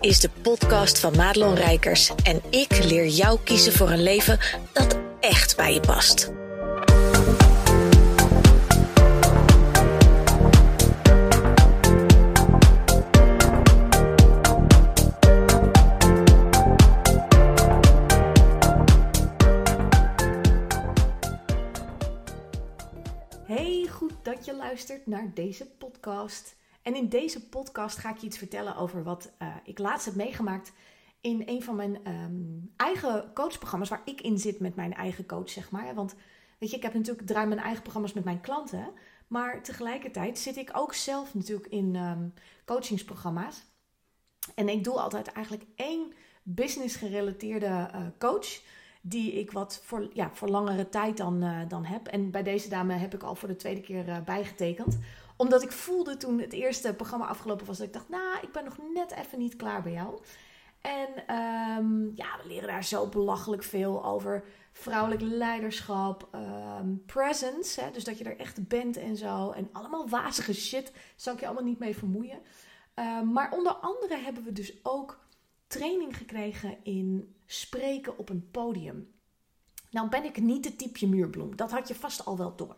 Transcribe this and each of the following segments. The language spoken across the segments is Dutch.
is de podcast van Madelon Rijkers en ik leer jou kiezen voor een leven dat echt bij je past. Hey, goed dat je luistert naar deze podcast. En in deze podcast ga ik je iets vertellen over wat uh, ik laatst heb meegemaakt in een van mijn um, eigen coachprogramma's, waar ik in zit met mijn eigen coach, zeg maar. Want weet je, ik heb natuurlijk draai mijn eigen programma's met mijn klanten, maar tegelijkertijd zit ik ook zelf natuurlijk in um, coachingsprogramma's. En ik doe altijd eigenlijk één business gerelateerde uh, coach die ik wat voor, ja, voor langere tijd dan, uh, dan heb. En bij deze dame heb ik al voor de tweede keer bijgetekend. Omdat ik voelde toen het eerste programma afgelopen was, dat ik dacht, nou, ik ben nog net even niet klaar bij jou. En um, ja, we leren daar zo belachelijk veel over vrouwelijk leiderschap, um, presence, hè, dus dat je er echt bent en zo. En allemaal wazige shit, zal ik je allemaal niet mee vermoeien. Uh, maar onder andere hebben we dus ook training gekregen in spreken op een podium. Nou ben ik niet de type muurbloem, dat had je vast al wel door.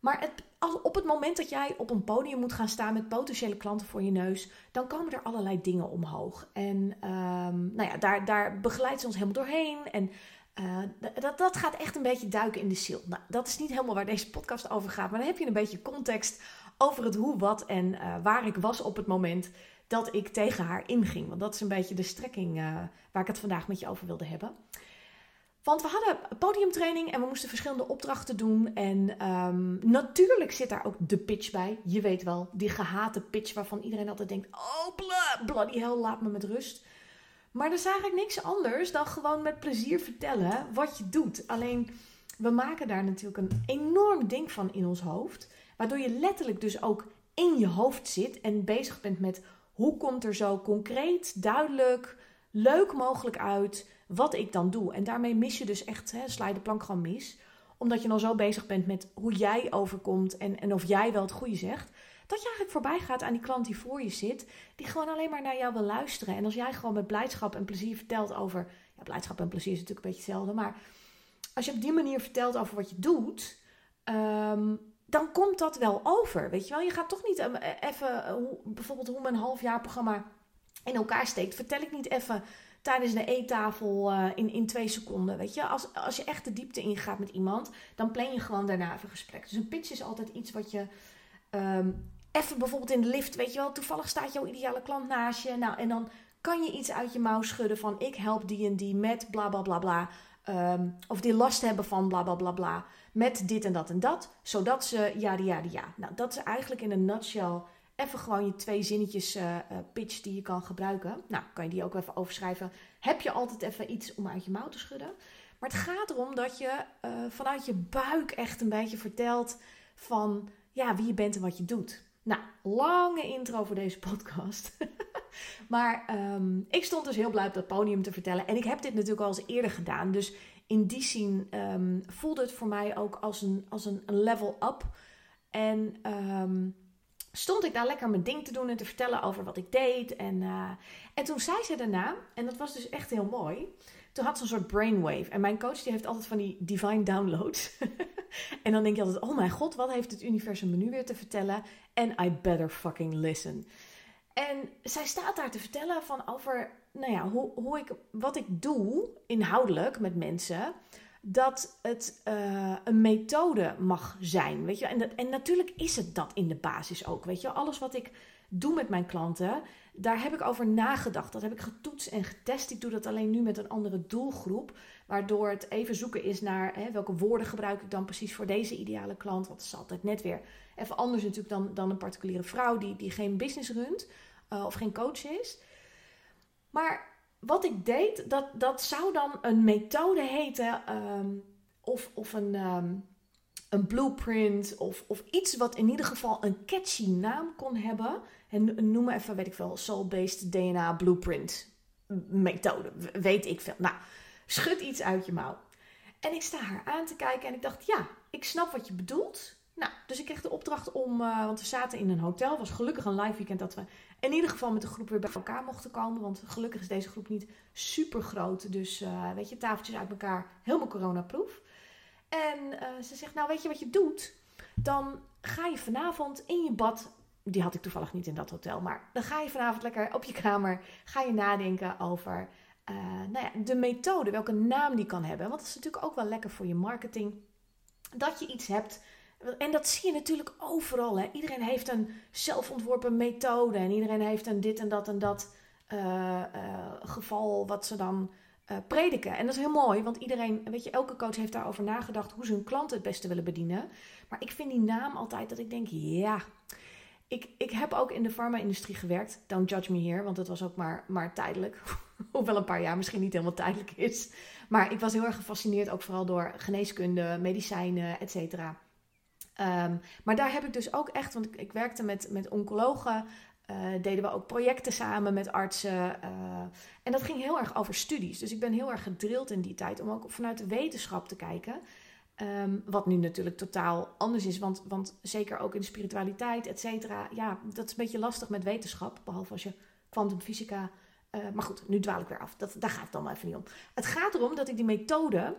Maar het, op het moment dat jij op een podium moet gaan staan met potentiële klanten voor je neus, dan komen er allerlei dingen omhoog. En um, nou ja, daar, daar begeleidt ze ons helemaal doorheen. En uh, dat, dat gaat echt een beetje duiken in de ziel. Nou, dat is niet helemaal waar deze podcast over gaat, maar dan heb je een beetje context over het hoe, wat en uh, waar ik was op het moment dat ik tegen haar inging. Want dat is een beetje de strekking uh, waar ik het vandaag met je over wilde hebben. Want we hadden podiumtraining en we moesten verschillende opdrachten doen. En um, natuurlijk zit daar ook de pitch bij. Je weet wel, die gehate pitch waarvan iedereen altijd denkt: oh, bla, bloody hell, laat me met rust. Maar er is eigenlijk niks anders dan gewoon met plezier vertellen wat je doet. Alleen we maken daar natuurlijk een enorm ding van in ons hoofd. Waardoor je letterlijk dus ook in je hoofd zit en bezig bent met hoe komt er zo concreet, duidelijk, leuk mogelijk uit wat ik dan doe. En daarmee mis je dus echt, hè, sla de plank gewoon mis. Omdat je dan zo bezig bent met hoe jij overkomt en, en of jij wel het goede zegt. Dat je eigenlijk voorbij gaat aan die klant die voor je zit. Die gewoon alleen maar naar jou wil luisteren. En als jij gewoon met blijdschap en plezier vertelt over... Ja, blijdschap en plezier is natuurlijk een beetje hetzelfde. Maar als je op die manier vertelt over wat je doet... Um, dan komt dat wel over. Weet je wel, je gaat toch niet even, hoe, bijvoorbeeld hoe mijn halfjaarprogramma in elkaar steekt, vertel ik niet even tijdens de eettafel uh, in, in twee seconden. Weet je, als, als je echt de diepte ingaat met iemand, dan plan je gewoon daarna even gesprek. Dus een pitch is altijd iets wat je. Um, even bijvoorbeeld in de lift, weet je wel, toevallig staat jouw ideale klant naast je. Nou, en dan kan je iets uit je mouw schudden van ik help die en die met bla bla bla bla. Um, of die last hebben van bla bla bla bla. Met dit en dat en dat. Zodat ze ja, ja, ja. Nou, dat is eigenlijk in een nutshell even gewoon je twee zinnetjes uh, pitch die je kan gebruiken. Nou, kan je die ook even overschrijven. Heb je altijd even iets om uit je mouw te schudden. Maar het gaat erom dat je uh, vanuit je buik echt een beetje vertelt van ja, wie je bent en wat je doet. Nou, lange intro voor deze podcast. maar um, ik stond dus heel blij op dat podium te vertellen. En ik heb dit natuurlijk al eens eerder gedaan. Dus in die zin um, voelde het voor mij ook als een, als een, level up. En um, stond ik daar lekker mijn ding te doen en te vertellen over wat ik deed. En, uh, en toen zei ze daarna, en dat was dus echt heel mooi. Toen had ze een soort brainwave. En mijn coach die heeft altijd van die divine downloads. en dan denk je altijd, oh mijn god, wat heeft het universum me nu weer te vertellen? En I better fucking listen. En zij staat daar te vertellen van over, nou ja, hoe, hoe ik, wat ik doe inhoudelijk met mensen. Dat het uh, een methode mag zijn, weet je. En, dat, en natuurlijk is het dat in de basis ook, weet je. Alles wat ik doe met mijn klanten, daar heb ik over nagedacht. Dat heb ik getoetst en getest. Ik doe dat alleen nu met een andere doelgroep. Waardoor het even zoeken is naar hè, welke woorden gebruik ik dan precies voor deze ideale klant. Want het is altijd net weer even anders natuurlijk dan, dan een particuliere vrouw die, die geen business runt uh, of geen coach is. Maar wat ik deed, dat, dat zou dan een methode heten um, of, of een, um, een blueprint of, of iets wat in ieder geval een catchy naam kon hebben. En noem maar even, weet ik veel, soul-based DNA blueprint methode, weet ik veel. Nou, schud iets uit je mouw. En ik sta haar aan te kijken en ik dacht, ja, ik snap wat je bedoelt. Nou, dus ik kreeg de opdracht om, uh, want we zaten in een hotel, was gelukkig een live weekend dat we in ieder geval met de groep weer bij elkaar mochten komen. Want gelukkig is deze groep niet super groot. Dus uh, weet je, tafeltjes uit elkaar, helemaal coronaproof. En uh, ze zegt, nou weet je wat je doet? Dan ga je vanavond in je bad, die had ik toevallig niet in dat hotel, maar dan ga je vanavond lekker op je kamer, ga je nadenken over nou ja, de methode, welke naam die kan hebben. Want dat is natuurlijk ook wel lekker voor je marketing. Dat je iets hebt en dat zie je natuurlijk overal. Hè? Iedereen heeft een zelfontworpen methode. En iedereen heeft een dit en dat en dat uh, uh, geval wat ze dan uh, prediken. En dat is heel mooi, want iedereen, weet je, elke coach heeft daarover nagedacht hoe ze hun klanten het beste willen bedienen. Maar ik vind die naam altijd dat ik denk, ja. Ik, ik heb ook in de farma-industrie gewerkt. Don't judge me here, want het was ook maar, maar tijdelijk. Hoewel een paar jaar misschien niet helemaal tijdelijk is. Maar ik was heel erg gefascineerd, ook vooral door geneeskunde, medicijnen, et cetera. Um, maar daar heb ik dus ook echt, want ik, werkte met, met oncologen, uh, deden we ook projecten samen met artsen. Uh, en dat ging heel erg over studies. Dus ik ben heel erg gedrild in die tijd om ook vanuit de wetenschap te kijken. Um, wat nu natuurlijk totaal anders is, want, want zeker ook in de spiritualiteit, et cetera. Ja, dat is een beetje lastig met wetenschap, behalve als je kwantumfysica. Uh, maar goed, nu dwaal ik weer af. Dat, daar gaat het dan even niet om. Het gaat erom dat ik die methode,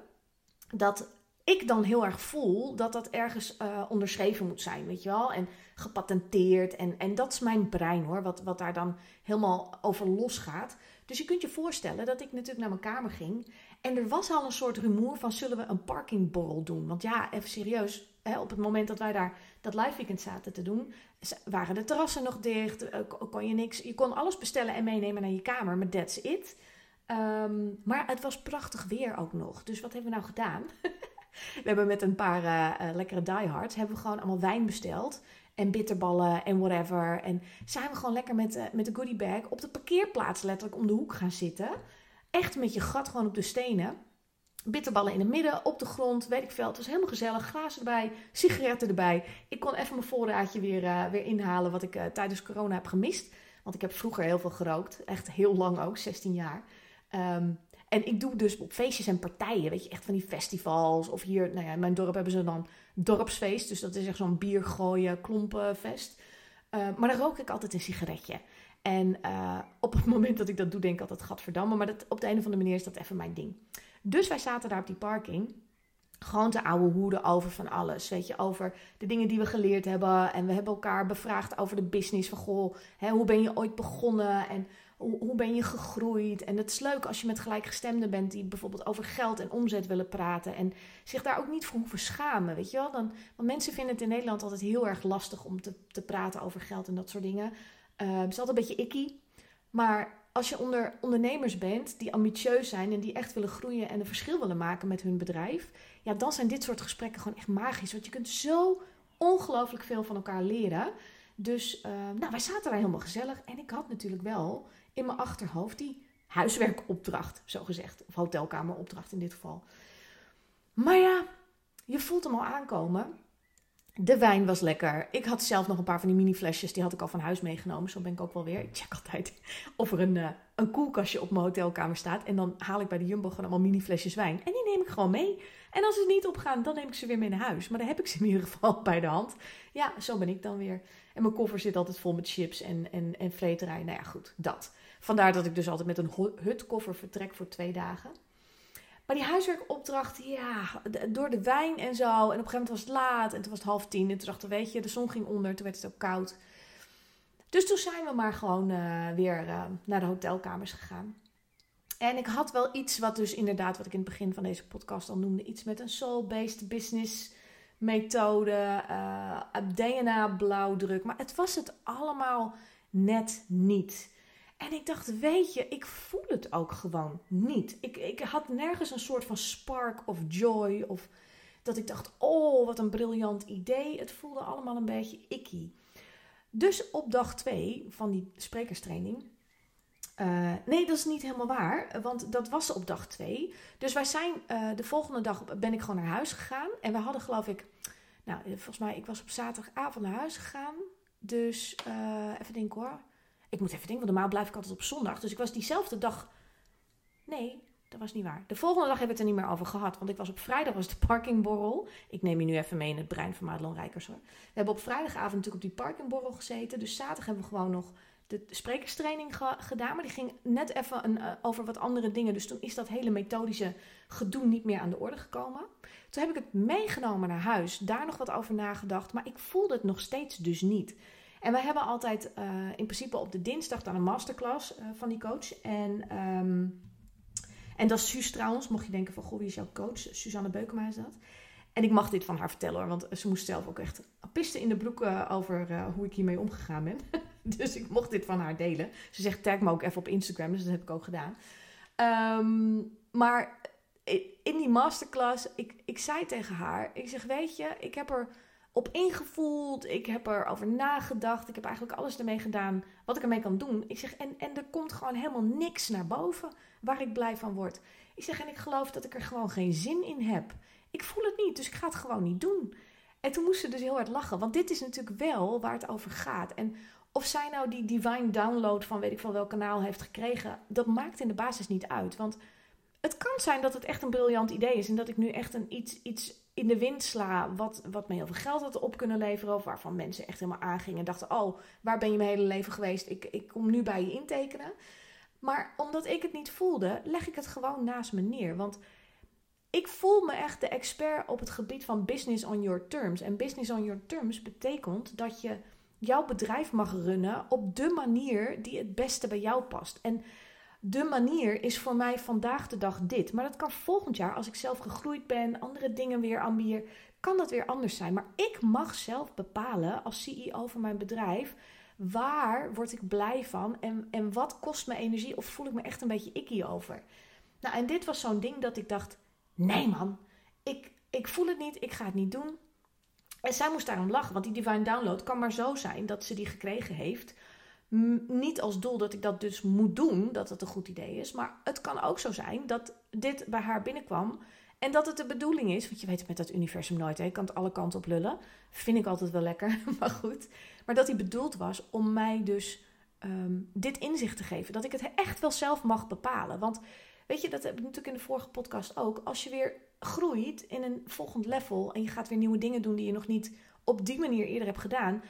dat ik dan heel erg voel dat dat ergens uh, onderschreven moet zijn, weet je wel? En gepatenteerd. En, en dat is mijn brein hoor, wat, wat daar dan helemaal over losgaat. Dus je kunt je voorstellen dat ik natuurlijk naar mijn kamer ging. En er was al een soort rumoer van zullen we een parkingborrel doen? Want ja, even serieus, hè, op het moment dat wij daar dat live weekend zaten te doen, waren de terrassen nog dicht. Uh, kon je niks. Je kon alles bestellen en meenemen naar je kamer, maar that's it. Um, maar het was prachtig weer ook nog. Dus wat hebben we nou gedaan? we hebben met een paar uh, lekkere diehards hebben we gewoon allemaal wijn besteld. En bitterballen en whatever. En zijn we gewoon lekker met, uh, met de goodie bag op de parkeerplaats letterlijk om de hoek gaan zitten. Echt met je gat gewoon op de stenen. Bitterballen in het midden, op de grond, weet ik veel. Het was helemaal gezellig. Glazen erbij, sigaretten erbij. Ik kon even mijn voorraadje weer, weer inhalen wat ik tijdens corona heb gemist. Want ik heb vroeger heel veel gerookt. Echt heel lang ook, 16 jaar. Um, en ik doe dus op feestjes en partijen, weet je, echt van die festivals. Of hier, nou ja, in mijn dorp hebben ze dan dorpsfeest. Dus dat is echt zo'n bier gooien, klompenfest. Uh, maar dan rook ik altijd een sigaretje. En uh, op het moment dat ik dat doe, denk ik altijd, gadverdamme. Maar dat, op de een of andere manier is dat even mijn ding. Dus wij zaten daar op die parking. Gewoon te ouwe hoeden over van alles. Weet je, over de dingen die we geleerd hebben. En we hebben elkaar bevraagd over de business. Van goh, hè, hoe ben je ooit begonnen? En hoe, ben je gegroeid? En het is leuk als je met gelijkgestemden bent die bijvoorbeeld over geld en omzet willen praten. En zich daar ook niet voor hoeven schamen, weet je wel? Dan, want mensen vinden het in Nederland altijd heel erg lastig om te, te praten over geld en dat soort dingen. Uh, het is altijd een beetje icky. Maar als je onder ondernemers bent die ambitieus zijn en die echt willen groeien en een verschil willen maken met hun bedrijf, ja, dan zijn dit soort gesprekken gewoon echt magisch. Want je kunt zo ongelooflijk veel van elkaar leren. Dus uh, nou, wij zaten daar helemaal gezellig. En ik had natuurlijk wel in mijn achterhoofd die huiswerkopdracht, zo gezegd. Of hotelkameropdracht in dit geval. Maar ja, je voelt hem al aankomen. De wijn was lekker. Ik had zelf nog een paar van die mini flesjes. Die had ik al van huis meegenomen. Zo ben ik ook wel weer. Ik check altijd of er een, uh, een koelkastje op mijn hotelkamer staat. En dan haal ik bij de Jumbo gewoon allemaal mini flesjes wijn. En die neem ik gewoon mee. En als ze niet opgaan, dan neem ik ze weer mee naar huis. Maar dan heb ik ze in ieder geval bij de hand. Ja, zo ben ik dan weer. En mijn koffer zit altijd vol met chips en, en, en vreterij. Nou ja, goed, dat. Vandaar dat ik dus altijd met een hutkoffer vertrek voor twee dagen. Maar die huiswerkopdracht, ja, door de wijn en zo. En op een gegeven moment was het laat en toen was het half tien. En toen dachten we, weet je, de zon ging onder, toen werd het ook koud. Dus toen zijn we maar gewoon uh, weer uh, naar de hotelkamers gegaan. En ik had wel iets wat dus inderdaad, wat ik in het begin van deze podcast al noemde, iets met een soul-based business methode, uh, DNA blauwdruk. Maar het was het allemaal net niet. En ik dacht, weet je, ik voel het ook gewoon niet. Ik, ik had nergens een soort van spark of joy of dat ik dacht, oh, wat een briljant idee. Het voelde allemaal een beetje icky. Dus op dag 2 van die sprekerstraining. Uh, nee, dat is niet helemaal waar, want dat was op dag 2. Dus wij zijn uh, de volgende dag ben ik gewoon naar huis gegaan. En we hadden geloof ik, nou volgens mij, ik was op zaterdagavond naar huis gegaan. Dus even denken hoor. Ik moet even denken, want normaal blijf ik altijd op zondag. Dus ik was diezelfde dag. Nee, dat was niet waar. De volgende dag hebben we het er niet meer over gehad. Want ik was op vrijdag was de parkingborrel. Ik neem je nu even mee in het brein van Madelon Rijkers hoor. We hebben op vrijdagavond natuurlijk op die parkingborrel gezeten. Dus zaterdag hebben we gewoon nog de sprekerstraining gedaan. Maar die ging net even uh, over wat andere dingen. Dus toen is dat hele methodische gedoe niet meer aan de orde gekomen. Toen heb ik het meegenomen naar huis. Daar nog wat over nagedacht. Maar ik voelde het nog steeds dus niet. En we hebben altijd uh, in principe op de dinsdag dan een masterclass uh, van die coach. En... Um, en dat is Suus trouwens, mocht je denken van, goh, wie is jouw coach? Suzanne Beukema is dat. En ik mag dit van haar vertellen hoor, want ze moest zelf ook echt pisten in de broek over hoe ik hiermee omgegaan ben. dus ik mocht dit van haar delen. Ze zegt, tag me ook even op Instagram, dus dat heb ik ook gedaan. Um, maar in die masterclass, ik, ik zei tegen haar, ik zeg, weet je, ik heb er op ingevoeld. Ik heb erover nagedacht. Ik heb eigenlijk alles ermee gedaan wat ik ermee kan doen. Ik zeg, en, en er komt gewoon helemaal niks naar boven waar ik blij van word. Ik zeg, en ik geloof dat ik er gewoon geen zin in heb. Ik voel het niet, dus ik ga het gewoon niet doen. En toen moest ze dus heel hard lachen, want dit is natuurlijk wel waar het over gaat. En of zij nou die divine download van weet ik van welk kanaal heeft gekregen, dat maakt in de basis niet uit. Want het kan zijn dat het echt een briljant idee is en dat ik nu echt een iets, iets in de wind sla wat, wat me heel veel geld had op kunnen leveren. Of waarvan mensen echt helemaal aangingen en dachten, oh, waar ben je mijn hele leven geweest? Ik, ik kom nu bij je intekenen. Maar omdat ik het niet voelde, leg ik het gewoon naast me neer. Want ik voel me echt de expert op het gebied van business on your terms. En business on your terms betekent dat je jouw bedrijf mag runnen op de manier die het beste bij jou past. En de manier is voor mij vandaag de dag dit. Maar dat kan volgend jaar, als ik zelf gegroeid ben, andere dingen weer ambieer, kan dat weer anders zijn. Maar ik mag zelf bepalen als CEO van mijn bedrijf. Waar word ik blij van en, en wat kost me energie of voel ik me echt een beetje icky over? Nou, en dit was zo'n ding dat ik dacht: nee man, ik, ik voel het niet, ik ga het niet doen. En zij moest daarom lachen, want die Divine Download kan maar zo zijn dat ze die gekregen heeft niet als doel dat ik dat dus moet doen, dat het een goed idee is. Maar het kan ook zo zijn dat dit bij haar binnenkwam. En dat het de bedoeling is, want je weet het met dat universum nooit, hè? je kan het alle kanten op lullen. Vind ik altijd wel lekker, maar goed. Maar dat hij bedoeld was om mij dus ehm, dit inzicht te geven. Dat ik het echt wel zelf mag bepalen. Want weet je, dat heb ik natuurlijk in de vorige podcast ook. Als je weer groeit in een volgend level en je gaat weer nieuwe dingen doen die je nog niet op die manier eerder hebt gedaan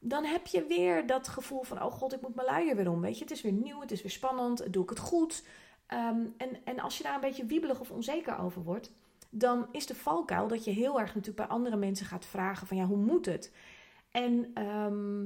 dan heb je weer dat gevoel van: oh god, ik moet mijn luier weer om. Weet je, het is weer nieuw, het is weer spannend, doe ik het goed? Ehm, en, en als je daar een beetje wiebelig of onzeker over wordt, dan is de valkuil dat je heel erg natuurlijk bij andere mensen gaat vragen: van ja, hoe moet het? En ehm,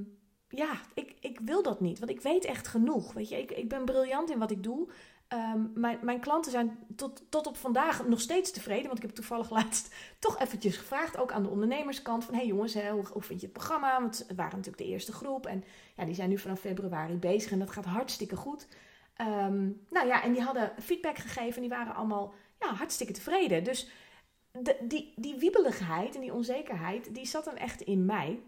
ja, ik, ik wil dat niet, want ik weet echt genoeg. Weet je, ik, ik ben briljant in wat ik doe. Um, mijn, mijn klanten zijn tot, tot op vandaag nog steeds tevreden. Want ik heb toevallig laatst toch eventjes gevraagd, ook aan de ondernemerskant, van hey jongens, hè, hoe, vind je het programma? Want het waren natuurlijk de eerste groep. En ja, die zijn nu vanaf februari bezig en dat gaat hartstikke goed. Um, nou ja, en die hadden feedback gegeven en die waren allemaal ja, hartstikke tevreden. Dus de, die, die wiebeligheid en die onzekerheid, die zat dan echt in mij.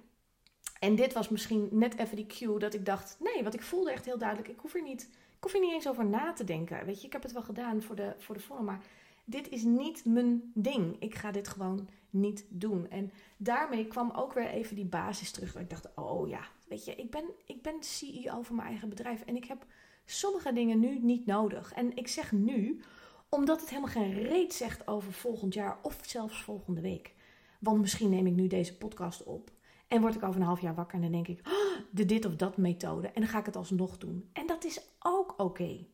En dit was misschien net even die cue dat ik dacht, nee, want ik voelde echt heel duidelijk, ik hoef er niet hoef je niet eens over na te denken. Weet je, ik heb het wel gedaan voor de, voor de vorm, maar dit is niet mijn ding. Ik ga dit gewoon niet doen. En daarmee kwam ook weer even die basis terug. Waar ik dacht, oh ja, weet je, ik ben, ik ben CEO van mijn eigen bedrijf. En ik heb sommige dingen nu niet nodig. En ik zeg nu, omdat het helemaal geen reet zegt over volgend jaar of zelfs volgende week. Want misschien neem ik nu deze podcast op. En word ik over een half jaar wakker en dan denk ik, oh, de dit of dat methode. En dan ga ik het alsnog doen. En dat is ook oké.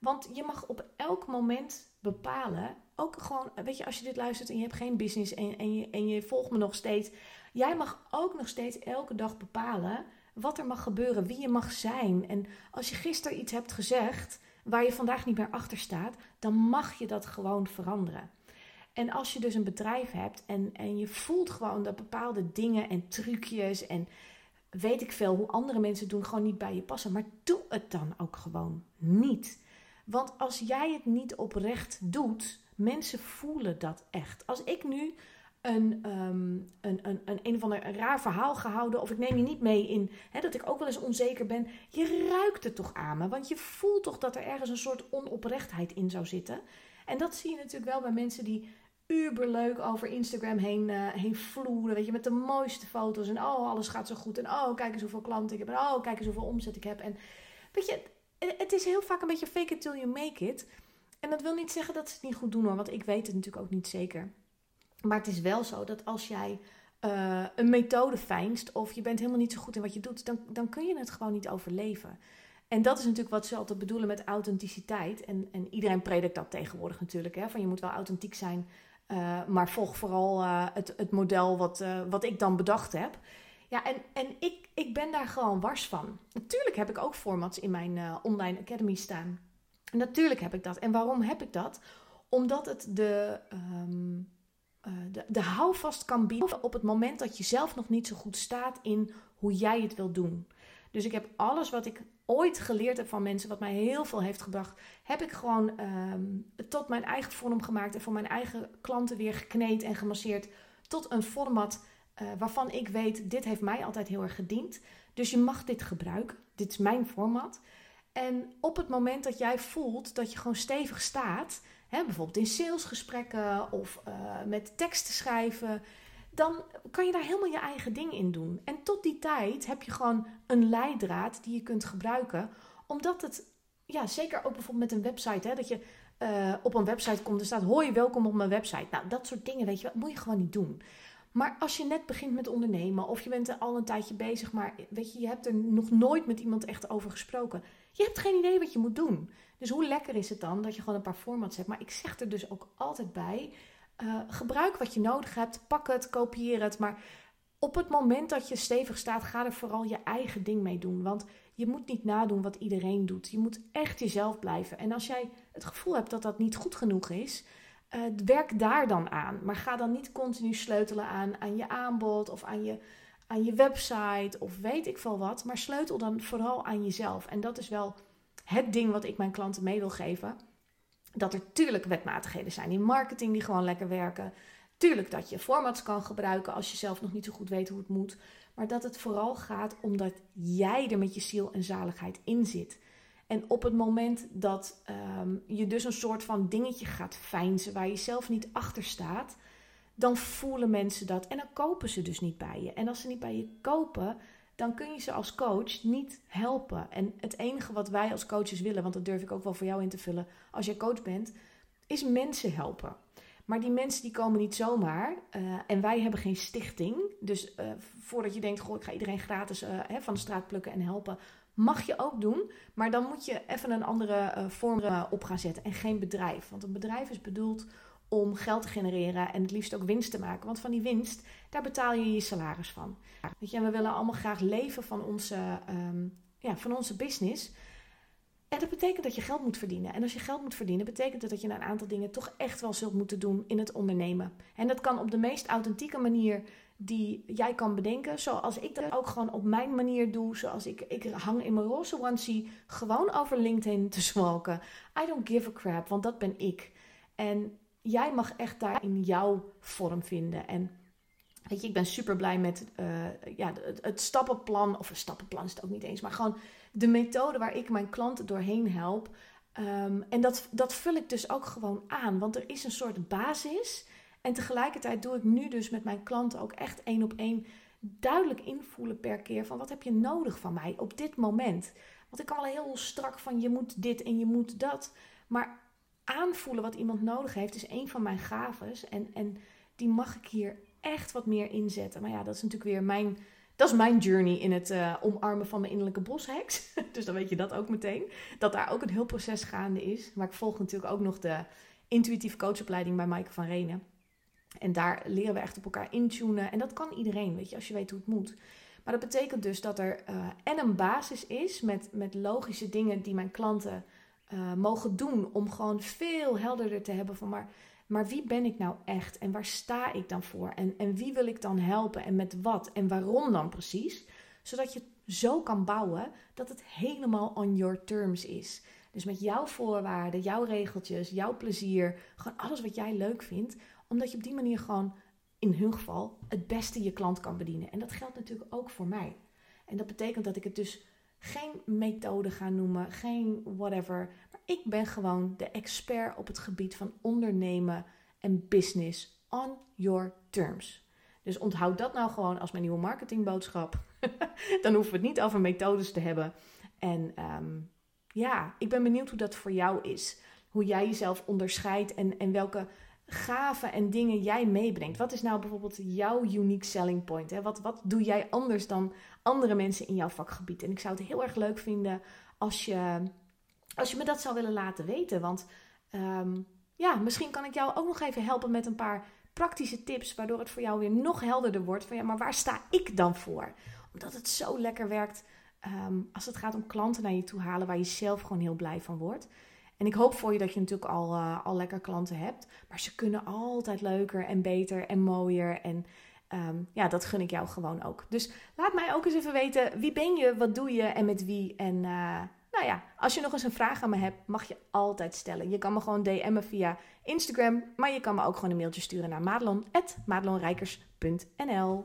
Want je mag op elk moment bepalen, ook gewoon, weet je, als je dit luistert en je hebt geen business en, en, je, en je volgt me nog steeds. Jij mag ook nog steeds elke dag bepalen wat er mag gebeuren, wie je mag zijn. En als je gisteren iets hebt gezegd waar je vandaag niet meer achter staat, dan mag je dat gewoon veranderen. En als je dus een bedrijf hebt en, en je voelt gewoon dat bepaalde dingen en trucjes en weet ik veel hoe andere mensen doen gewoon niet bij je passen, maar doe het dan ook gewoon niet. Want als jij het niet oprecht doet, mensen voelen dat echt. Als ik nu een, um, een, een, een, een of ander raar verhaal gehouden. Of ik neem je niet mee in hè, dat ik ook wel eens onzeker ben. Je ruikt het toch aan me. Want je voelt toch dat er ergens een soort onoprechtheid in zou zitten. En dat zie je natuurlijk wel bij mensen die uberleuk over Instagram heen, uh, heen vloeren. Weet je, met de mooiste foto's. En oh, alles gaat zo goed. En oh, kijk eens hoeveel klanten ik heb. En oh, kijk eens hoeveel omzet ik heb. En weet je, het is heel vaak een beetje fake it till you make it. En dat wil niet zeggen dat ze het niet goed doen hoor, want ik weet het natuurlijk ook niet zeker. Maar het is wel zo dat als jij uh, een methode fijnst of je bent helemaal niet zo goed in wat je doet, dan, dan kun je het gewoon niet overleven. En dat is natuurlijk wat ze altijd bedoelen met authenticiteit. En, en iedereen predikt dat tegenwoordig natuurlijk. Hè? Van je moet wel authentiek zijn, uh, maar volg vooral uh, het, het model wat, wat ik dan bedacht heb. Ja, en, en ik, ik ben daar gewoon wars van. Natuurlijk heb ik ook formats in mijn online academy staan. Natuurlijk heb ik dat. En waarom heb ik dat? Omdat het de, um, de, de houvast kan bieden op het moment dat je zelf nog niet zo goed staat in hoe jij het wil doen. Dus ik heb alles wat ik ooit geleerd heb van mensen, wat mij heel veel heeft gebracht, heb ik gewoon um, tot mijn eigen vorm gemaakt en voor mijn eigen klanten weer gekneed en gemasseerd tot een format uh, waarvan ik weet, dit heeft mij altijd heel erg gediend. Dus je mag dit gebruiken. Dit is mijn format. En op het moment dat jij voelt dat je gewoon stevig staat, hè, bijvoorbeeld in salesgesprekken of uh, met teksten schrijven, dan kan je daar helemaal je eigen ding in doen. En tot die tijd heb je gewoon een leidraad die je kunt gebruiken, omdat het, ja, zeker ook bijvoorbeeld met een website, hè, dat je uh, op een website komt en staat: Hoi, welkom op mijn website. Nou, dat soort dingen, weet je, moet je gewoon niet doen. Maar als je net begint met ondernemen of je bent er al een tijdje bezig, maar weet je, je hebt er nog nooit met iemand echt over gesproken. Je hebt geen idee wat je moet doen. Dus hoe lekker is het dan dat je gewoon een paar formats hebt. Maar ik zeg er dus ook altijd bij, uh, gebruik wat je nodig hebt, pak het, kopieer het. Maar op het moment dat je stevig staat, ga er vooral je eigen ding mee doen. Want je moet niet nadoen wat iedereen doet. Je moet echt jezelf blijven. En als jij het gevoel hebt dat dat niet goed genoeg is, uh, werk daar dan aan. Maar ga dan niet continu sleutelen aan, aan je aanbod of aan je, aan je website of weet ik veel wat. Maar sleutel dan vooral aan jezelf. En dat is wel het ding wat ik mijn klanten mee wil geven. Dat er tuurlijk wetmatigheden zijn in marketing die gewoon lekker werken. Tuurlijk dat je formats kan gebruiken als je zelf nog niet zo goed weet hoe het moet. Maar dat het vooral gaat omdat jij er met je ziel en zaligheid in zit. En op het moment dat um, je dus een soort van dingetje gaat feinzen waar je zelf niet achter staat, dan voelen mensen dat en dan kopen ze dus niet bij je. En als ze niet bij je kopen, dan kun je ze als coach niet helpen. En het enige wat wij als coaches willen, want dat durf ik ook wel voor jou in te vullen als je coach bent, is mensen helpen. Maar die mensen die komen niet zomaar. Uh, en wij hebben geen stichting. Dus uh, voordat je denkt, goh, ik ga iedereen gratis uh, hè, van de straat plukken en helpen. Mag je ook doen, maar dan moet je even een andere vorm op gaan zetten en geen bedrijf. Want een bedrijf is bedoeld om geld te genereren en het liefst ook winst te maken. Want van die winst, daar betaal je je salaris van. Weet je, en we willen allemaal graag leven van onze, um, ja, van onze business. En dat betekent dat je geld moet verdienen. En als je geld moet verdienen, betekent dat dat je een aantal dingen toch echt wel zult moeten doen in het ondernemen. En dat kan op de meest authentieke manier die jij kan bedenken. Zoals ik dat ook gewoon op mijn manier doe. Zoals ik, ik hang in mijn roze onesie gewoon over LinkedIn te zwalken. I don't give a crap, want dat ben ik. En jij mag echt daar in jouw vorm vinden. En weet je, ik ben super blij met uh, ja, het, stappenplan. Of een stappenplan is het ook niet eens. Maar gewoon de methode waar ik mijn klanten doorheen help. Um, en dat, dat vul ik dus ook gewoon aan. Want er is een soort basis en tegelijkertijd doe ik nu dus met mijn klanten ook echt één op één duidelijk invoelen per keer van wat heb je nodig van mij op dit moment. Want ik kan wel heel strak van je moet dit en je moet dat. Maar aanvoelen wat iemand nodig heeft is een van mijn gaves. En, en die mag ik hier echt wat meer inzetten. Maar ja, dat is natuurlijk weer mijn, dat is mijn journey in het uh, omarmen van mijn innerlijke bosheks. dus dan weet je dat ook meteen. Dat daar ook een heel proces gaande is. Maar ik volg natuurlijk ook nog de intuïtieve coachopleiding bij Maaike van Renen. En daar leren we echt op elkaar intunen. En dat kan iedereen, weet je, als je weet hoe het moet. Maar dat betekent dus dat er uh, en een basis is met, met logische dingen die mijn klanten uh, mogen doen. Om gewoon veel helderder te hebben van maar, maar wie ben ik nou echt? En waar sta ik dan voor? En, en wie wil ik dan helpen? En met wat? En waarom dan precies? Zodat je zo kan bouwen dat het helemaal on your terms is. Dus met jouw voorwaarden, jouw regeltjes, jouw plezier, gewoon alles wat jij leuk vindt omdat je op die manier gewoon in hun geval het beste je klant kan bedienen. En dat geldt natuurlijk ook voor mij. En dat betekent dat ik het dus geen methode ga noemen, geen whatever. Maar ik ben gewoon de expert op het gebied van ondernemen en business on your terms. Dus onthoud dat nou gewoon als mijn nieuwe marketingboodschap. Dan hoeven we het niet over methodes te hebben. En um, ja, ik ben benieuwd hoe dat voor jou is. hoe jij jezelf onderscheidt en, en welke gaven en dingen jij meebrengt. Wat is nou bijvoorbeeld jouw unique selling point? Hè? Wat, wat doe jij anders dan andere mensen in jouw vakgebied? En ik zou het heel erg leuk vinden als je, als je me dat zou willen laten weten. Want ehm, ja, misschien kan ik jou ook nog even helpen met een paar praktische tips, waardoor het voor jou weer nog helderder wordt van ja, maar waar sta ik dan voor? Omdat het zo lekker werkt ehm, als het gaat om klanten naar je toe halen waar je zelf gewoon heel blij van wordt. En ik hoop voor je dat je natuurlijk al, uh, al lekker klanten hebt, maar ze kunnen altijd leuker en beter en mooier en ehm, ja, dat gun ik jou gewoon ook. Dus laat mij ook eens even weten, wie ben je, wat doe je en met wie en... Uh, nou ja, als je nog eens een vraag aan me hebt, mag je altijd stellen. Je kan me gewoon DM'en via Instagram, maar je kan me ook gewoon een mailtje sturen naar madelon.madelonrijkers.nl